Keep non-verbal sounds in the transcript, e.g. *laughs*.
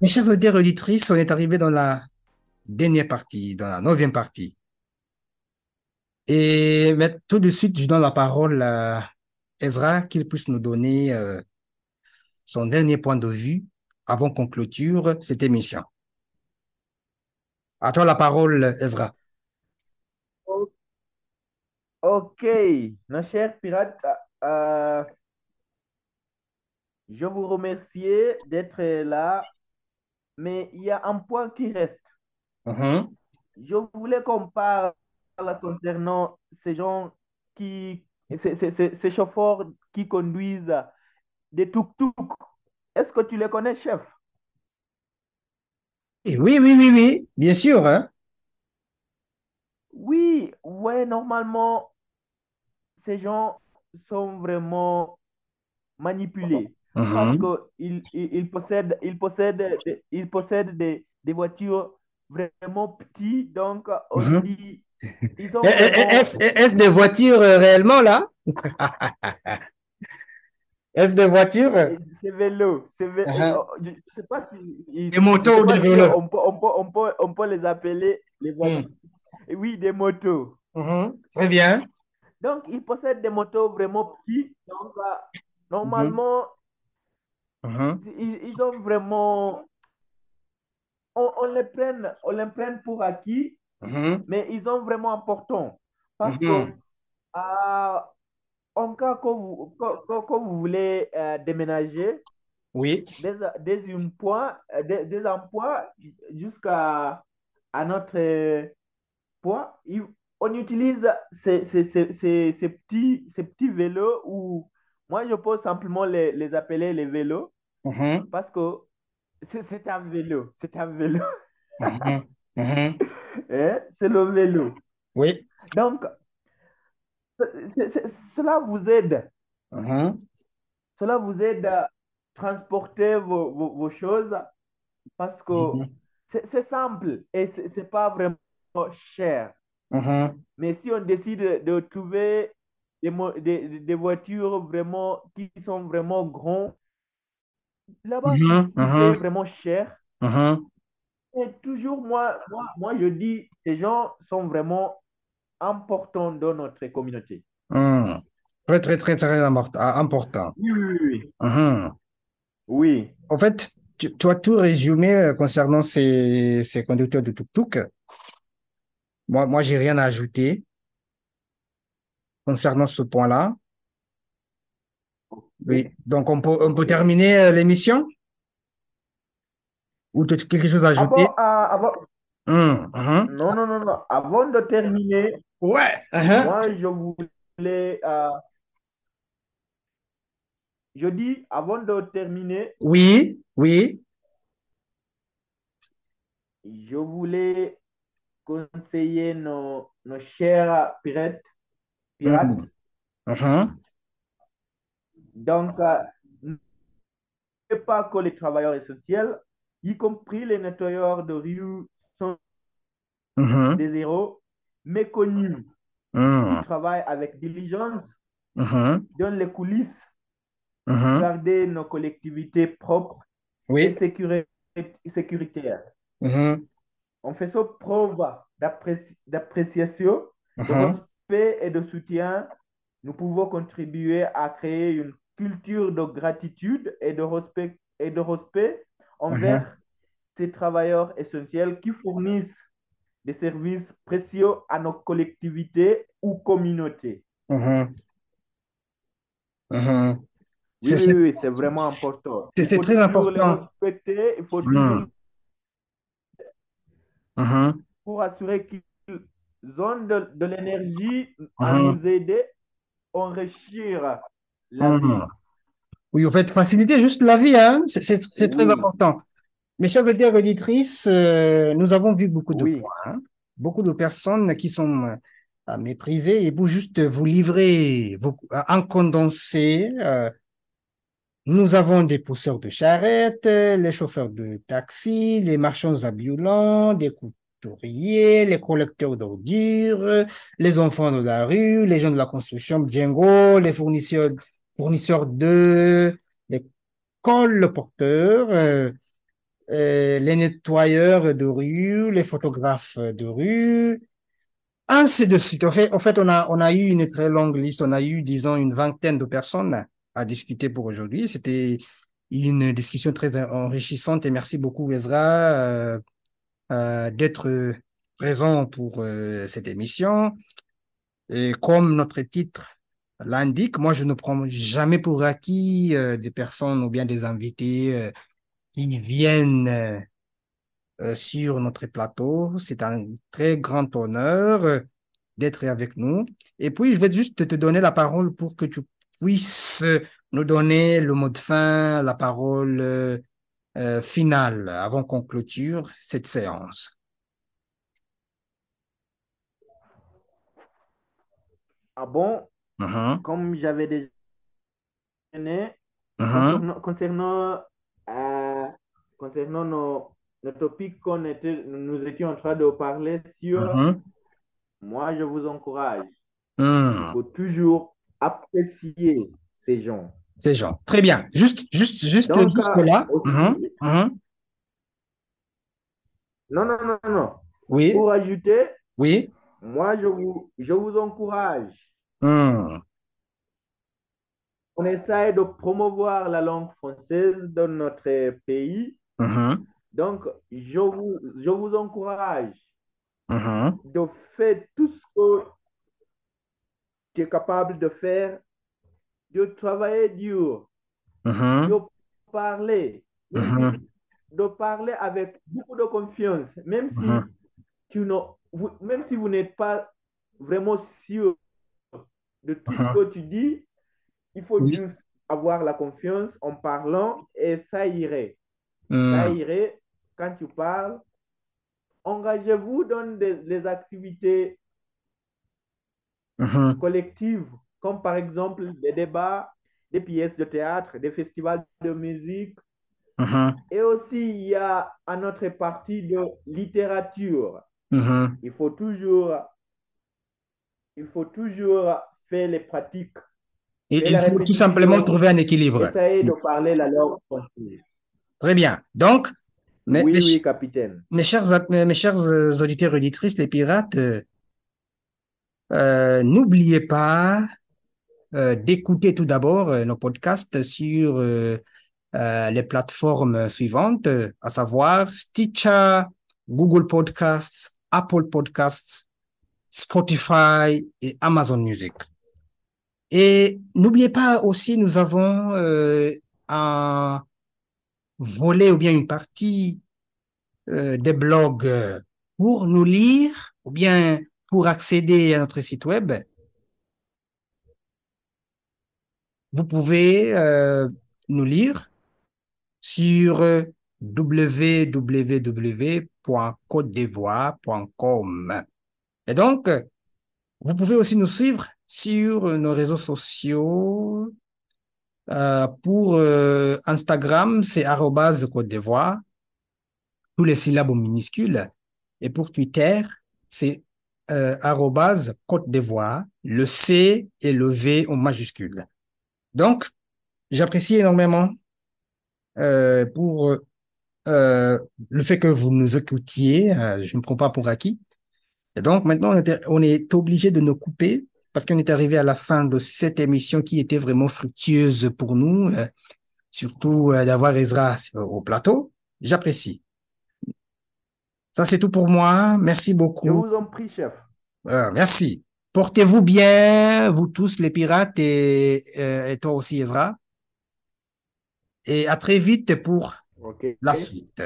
Mes chers auditeurs et auditrices, on est arrivé dans la dernière partie, dans la neuvième partie. Et tout de suite, je donne la parole à Ezra, qu'il puisse nous donner euh, son dernier point de vue avant qu'on clôture cette émission. À toi la parole, Ezra. Ok, mon cher pirate, euh, je vous remercie d'être là, mais il y a un point qui reste. Mhm. Je voulais qu'on parle concernant ces gens qui, ces, ces- ces- ces chauffeurs qui conduisent des tuk-tuk. Est-ce que tu les connais, chef? Et oui, oui, oui, oui, bien sûr, hein. Oui, ouais, normalement, ces gens sont vraiment manipulés parce Mhm. qu'ils ils, ils possèdent, ils possèdent, des- ils possèdent des, des voitures vraiment petites. Donc, on Mhm. dit, ils Eh, ont vraiment Est-ce des voitures euh, réellement là? *laughs* Est-ce des voitures? et ces vélos. Ces vé- et, Mhm. oh, je ne sais pas si, Des motos ou des pas si vélos? on peut, on peut, on peut, on peut les appeler les voitures. Mhm. Oui, des motos. Mhm. Très bien. Donc, ils possèdent des motos vraiment petites. Donc, euh, Mhm. Ils, ils ont vraiment on, on les prenne, on les prenne pour acquis, mais ils sont vraiment importants. Parce que euh, en cas que vous, que, que- vous voulez euh, déménager Oui. des, des, un point, euh, des, des emplois jusqu'à à notre point, on utilise ces, ces, ces, ces, ces petits, ces petits vélos ou moi je peux simplement les, les appeler les vélos Mhm. parce que c'est un vélo, c'est un vélo, Mhm. Mhm. *laughs* hein, c'est le vélo. Oui. Donc, cela vous aide. Cela vous aide à transporter vos, vos- vos choses parce que c'est simple et c'est pas vraiment cher. Mais si on décide de trouver des, des, des voitures vraiment qui sont vraiment grands, là-bas, tu payes Mhm. vraiment cher. Mhm. Et toujours, moi, moi, moi, je dis, ces gens sont vraiment importants dans notre communauté. Mhm. Très, très, très, très ah, important. Oui, oui, oui. Oui. En fait, tu, tu as tout résumé euh, concernant ces, ces conducteurs de tuk-tuk. Moi, moi, j'ai rien à ajouter concernant ce point-là. Oui. Donc, on peut, on peut terminer euh, l'émission? Ou tu as quelque chose à ajouter? Avant, ah, avant, Mhm. Mhm. non, non, non, non. Avant de terminer, Ouais. Mhm. moi, je voulais, euh, je dis, avant de terminer, Oui, oui. je voulais conseiller nos, nos chers pirates, pirates. Mhm. Mhm. Donc, euh, n'oubliez pas que les travailleurs essentiels, y compris les nettoyeurs de rue, sont Mhm. des héros méconnus qui Mhm. travaillent avec diligence dans les coulisses, Mhm. garder nos collectivités propres et sécuritaires. Mhm. En faisant preuve d'appré- d'appréciation, de Mhm. respect et de soutien, nous pouvons contribuer à créer une culture de gratitude et de respect, et de respect Mhm. envers ces travailleurs essentiels qui fournissent des services précieux à nos collectivités ou communautés. Mhm. Mhm. Oui, C'est oui, oui, vraiment important. c'est- Il c'est faut très toujours les important. respecter, il faut toujours Mhm. Mhm. pour assurer qu'ils ont de, de l'énergie à Mhm. nous aider à enrichir la vie. Mhm. Oui, en fait, faciliter juste la vie, hein. C'est très important. Mes chers auditeurs et auditrices, euh, nous avons vu beaucoup de oui, points, hein. Beaucoup de personnes qui sont euh, méprisées et pour juste vous livrer vos- en condensé, euh, nous avons des pousseurs de charrettes, les chauffeurs de taxi, les marchands ambulants, des les collecteurs d'ordures, les enfants de la rue, les gens de la construction, Django, les fournisseurs, fournisseurs de, les colporteurs, euh, euh, les nettoyeurs de rue, les photographes de rue, ainsi de suite. En fait, en fait, on a, on a eu une très longue liste. On a eu, disons, une vingtaine de personnes à discuter pour aujourd'hui. C'était une discussion très enrichissante et merci beaucoup, Ezra, euh, d'être présent pour euh, cette émission. Et comme notre titre l'indique, moi, je ne prends jamais pour acquis euh, des personnes ou bien des invités qui viennent sur notre plateau. C'est un très grand honneur d'être avec nous. Et puis, je vais juste te donner la parole pour que tu puisses nous donner le mot de fin, la parole euh, finale avant qu'on clôture cette séance. Ah bon, Mhm, comme j'avais déjà mentionné, mhm, concernant, concernant, euh, concernant nos, nos topics qu'on était, nous étions en train de parler sur, mhm, moi, je vous encourage. Il faut toujours apprécier ces gens. Ces gens. Très bien. Juste, juste, juste, Donc, là. aussi, Mhm, mhm. non, non, non, non. Oui, Pour ajouter, oui. moi, je vous, je vous encourage. Mhm, On essaie de promouvoir la langue française dans notre pays. mhm, Donc, je vous, je vous encourage de faire tout ce que tu es capable de faire, de travailler dur, mhm, de parler, mhm, de parler avec beaucoup de confiance, même si mhm. tu vous- même si vous n'êtes pas vraiment sûr de tout ce que tu dis, il faut Oui. juste avoir la confiance en parlant et ça irait. Ça Mhm, irait quand tu parles. Engagez-vous dans des, des activités collectives, comme par exemple des débats, des pièces de théâtre, des festivals de musique. mhm, Et aussi, il y a à notre partie de littérature. mhm. Il faut toujours, il faut toujours faire les pratiques Et il faut tout simplement trouver un équilibre. Essayez de parler la langue française. Très bien. Donc, mes, Oui, mes oui, ch- capitaine. mes chers, mes chers euh, auditeurs et auditrices, les pirates, euh, euh, n'oubliez pas euh, d'écouter tout d'abord euh, nos podcasts sur euh, les plateformes suivantes, à savoir Stitcher, Google Podcasts, Apple Podcasts, Spotify et Amazon Music. Et n'oubliez pas aussi, nous avons un volet ou bien une partie des blogs pour nous lire ou bien pour accéder à notre site web. Vous pouvez euh, nous lire sur euh, www.côtedevoix.com. Et donc, euh, vous pouvez aussi nous suivre sur nos réseaux sociaux. Euh, pour euh, Instagram, c'est Côte d'Ivoire, tous les syllabes minuscules. Et pour Twitter, c'est euh, Côte d'Ivoire, le C et le V en majuscule. Donc, j'apprécie énormément euh, pour euh, le fait que vous nous écoutiez. Euh, je ne prends pas pour acquis. Et donc, maintenant, on est, on est obligé de nous couper parce qu'on est arrivé à la fin de cette émission qui était vraiment fructueuse pour nous, euh, surtout d'avoir Ezra au plateau. J'apprécie. Ça, c'est tout pour moi. Merci Je beaucoup. vous en prie, chef. Merci. Portez-vous bien, vous tous, les pirates, et, euh, et toi aussi, Ezra. Et à très vite pour la suite.